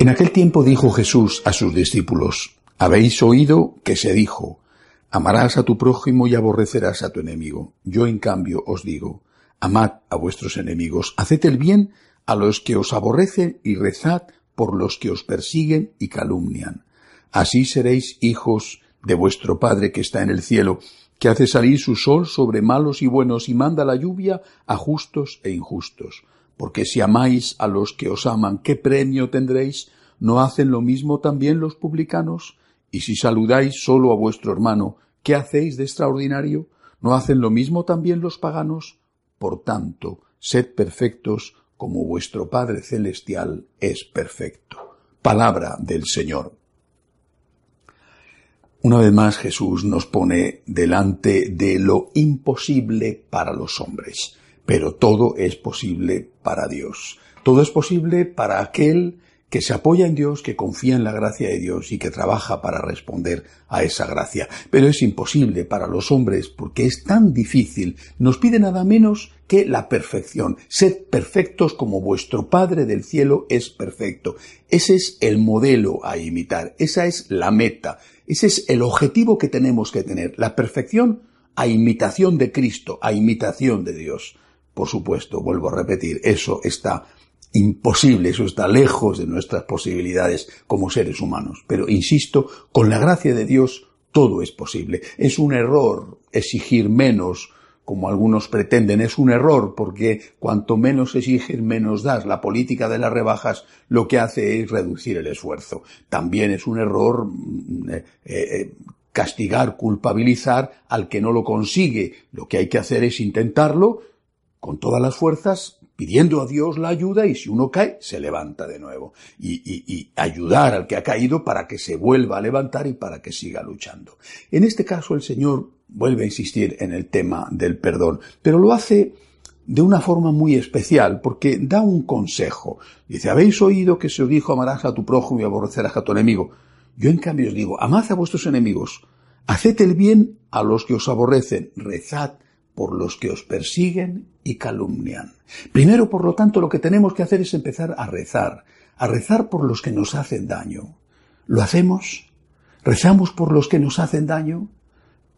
En aquel tiempo dijo Jesús a sus discípulos, Habéis oído que se dijo, Amarás a tu prójimo y aborrecerás a tu enemigo. Yo en cambio os digo, Amad a vuestros enemigos, haced el bien a los que os aborrecen y rezad por los que os persiguen y calumnian. Así seréis hijos de vuestro Padre que está en el cielo, que hace salir su sol sobre malos y buenos y manda la lluvia a justos e injustos. Porque si amáis a los que os aman, ¿qué premio tendréis? ¿No hacen lo mismo también los publicanos? Y si saludáis solo a vuestro hermano, ¿qué hacéis de extraordinario? ¿No hacen lo mismo también los paganos? Por tanto, sed perfectos como vuestro Padre Celestial es perfecto. Palabra del Señor. Una vez más Jesús nos pone delante de lo imposible para los hombres. Pero todo es posible para Dios. Todo es posible para aquel que se apoya en Dios, que confía en la gracia de Dios y que trabaja para responder a esa gracia. Pero es imposible para los hombres porque es tan difícil. Nos pide nada menos que la perfección. Sed perfectos como vuestro Padre del cielo es perfecto. Ese es el modelo a imitar. Esa es la meta. Ese es el objetivo que tenemos que tener. La perfección a imitación de Cristo, a imitación de Dios. Por supuesto, vuelvo a repetir, eso está imposible, eso está lejos de nuestras posibilidades como seres humanos. Pero, insisto, con la gracia de Dios todo es posible. Es un error exigir menos, como algunos pretenden, es un error porque cuanto menos exiges, menos das. La política de las rebajas lo que hace es reducir el esfuerzo. También es un error mm, eh, eh, castigar, culpabilizar al que no lo consigue. Lo que hay que hacer es intentarlo, con todas las fuerzas, pidiendo a Dios la ayuda y si uno cae, se levanta de nuevo. Y, y, ayudar al que ha caído para que se vuelva a levantar y para que siga luchando. En este caso el Señor vuelve a insistir en el tema del perdón, pero lo hace de una forma muy especial, porque da un consejo. Dice, habéis oído que se os dijo amarás a tu prójimo y aborrecerás a tu enemigo. Yo en cambio os digo, amad a vuestros enemigos, haced el bien a los que os aborrecen, rezad por los que os persiguen y calumnian. Primero, por lo tanto, lo que tenemos que hacer es empezar a rezar, a rezar por los que nos hacen daño. ¿Lo hacemos? ¿Rezamos por los que nos hacen daño?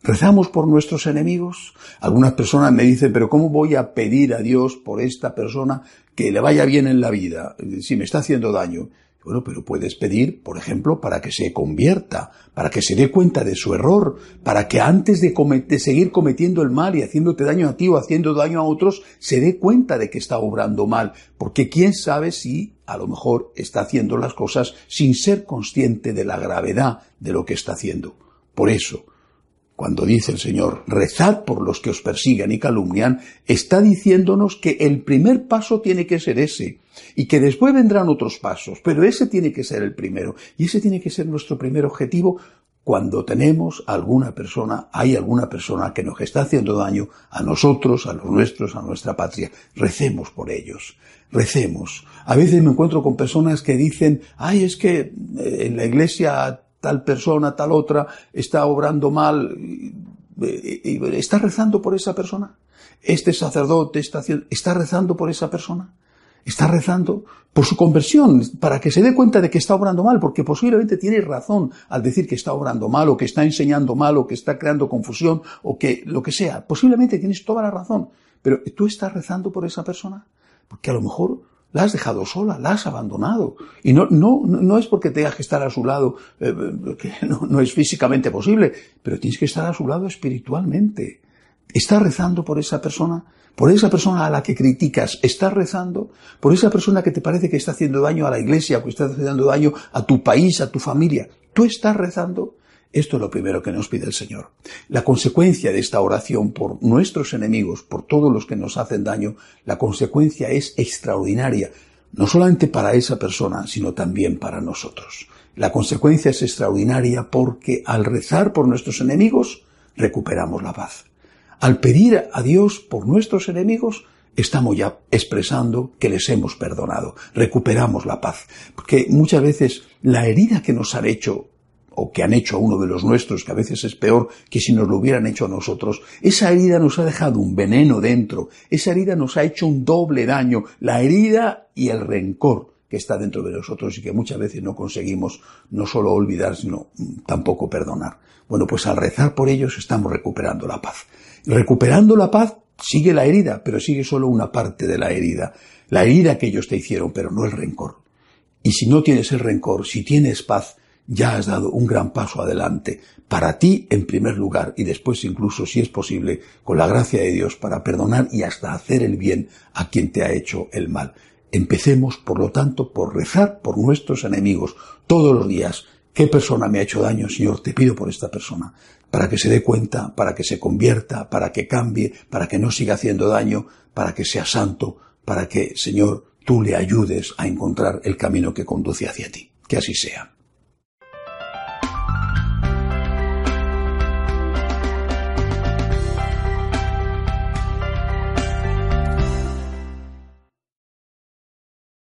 ¿Rezamos por nuestros enemigos? Algunas personas me dicen, pero ¿cómo voy a pedir a Dios por esta persona que le vaya bien en la vida si me está haciendo daño? Bueno, pero puedes pedir, por ejemplo, para que se convierta, para que se dé cuenta de su error, para que antes de, seguir cometiendo el mal y haciéndote daño a ti o haciendo daño a otros, se dé cuenta de que está obrando mal, porque quién sabe si a lo mejor está haciendo las cosas sin ser consciente de la gravedad de lo que está haciendo. Por eso, cuando dice el Señor, rezad por los que os persigan y calumnian, está diciéndonos que el primer paso tiene que ser ese, y que después vendrán otros pasos, pero ese tiene que ser el primero, y ese tiene que ser nuestro primer objetivo cuando tenemos alguna persona, hay alguna persona que nos está haciendo daño a nosotros, a los nuestros, a nuestra patria. Recemos por ellos, recemos. A veces me encuentro con personas que dicen, ay, es que eh, en la iglesia tal persona, tal otra, está obrando mal, ¿está rezando por esa persona? Este sacerdote está, está rezando por esa persona está rezando por su conversión, para que se dé cuenta de que está obrando mal, porque posiblemente tiene razón al decir que está obrando mal, o que está enseñando mal, o que está creando confusión, o que lo que sea. Posiblemente tienes toda la razón, pero ¿tú estás rezando por esa persona? Porque a lo mejor la has dejado sola, la has abandonado. Y no, no, no es porque tengas que estar a su lado, eh, que no, no es físicamente posible, pero tienes que estar a su lado espiritualmente. ¿Estás rezando por esa persona? por esa persona a la que criticas, estás rezando, por esa persona que te parece que está haciendo daño a la iglesia, que está haciendo daño a tu país, a tu familia, tú estás rezando. Esto es lo primero que nos pide el Señor. La consecuencia de esta oración por nuestros enemigos, por todos los que nos hacen daño, la consecuencia es extraordinaria, no solamente para esa persona, sino también para nosotros. La consecuencia es extraordinaria porque al rezar por nuestros enemigos, recuperamos la paz. Al pedir a Dios por nuestros enemigos, estamos ya expresando que les hemos perdonado, recuperamos la paz. Porque muchas veces la herida que nos han hecho o que han hecho a uno de los nuestros, que a veces es peor que si nos lo hubieran hecho a nosotros, esa herida nos ha dejado un veneno dentro, esa herida nos ha hecho un doble daño, la herida y el rencor que está dentro de nosotros y que muchas veces no conseguimos no solo olvidar, sino tampoco perdonar. Bueno, pues al rezar por ellos estamos recuperando la paz. Recuperando la paz sigue la herida, pero sigue solo una parte de la herida. La herida que ellos te hicieron, pero no el rencor. Y si no tienes el rencor, si tienes paz, ya has dado un gran paso adelante, para ti en primer lugar y después incluso, si es posible, con la gracia de Dios para perdonar y hasta hacer el bien a quien te ha hecho el mal. Empecemos, por lo tanto, por rezar por nuestros enemigos todos los días. ¿Qué persona me ha hecho daño, Señor? Te pido por esta persona, para que se dé cuenta, para que se convierta, para que cambie, para que no siga haciendo daño, para que sea santo, para que, Señor, tú le ayudes a encontrar el camino que conduce hacia ti. Que así sea.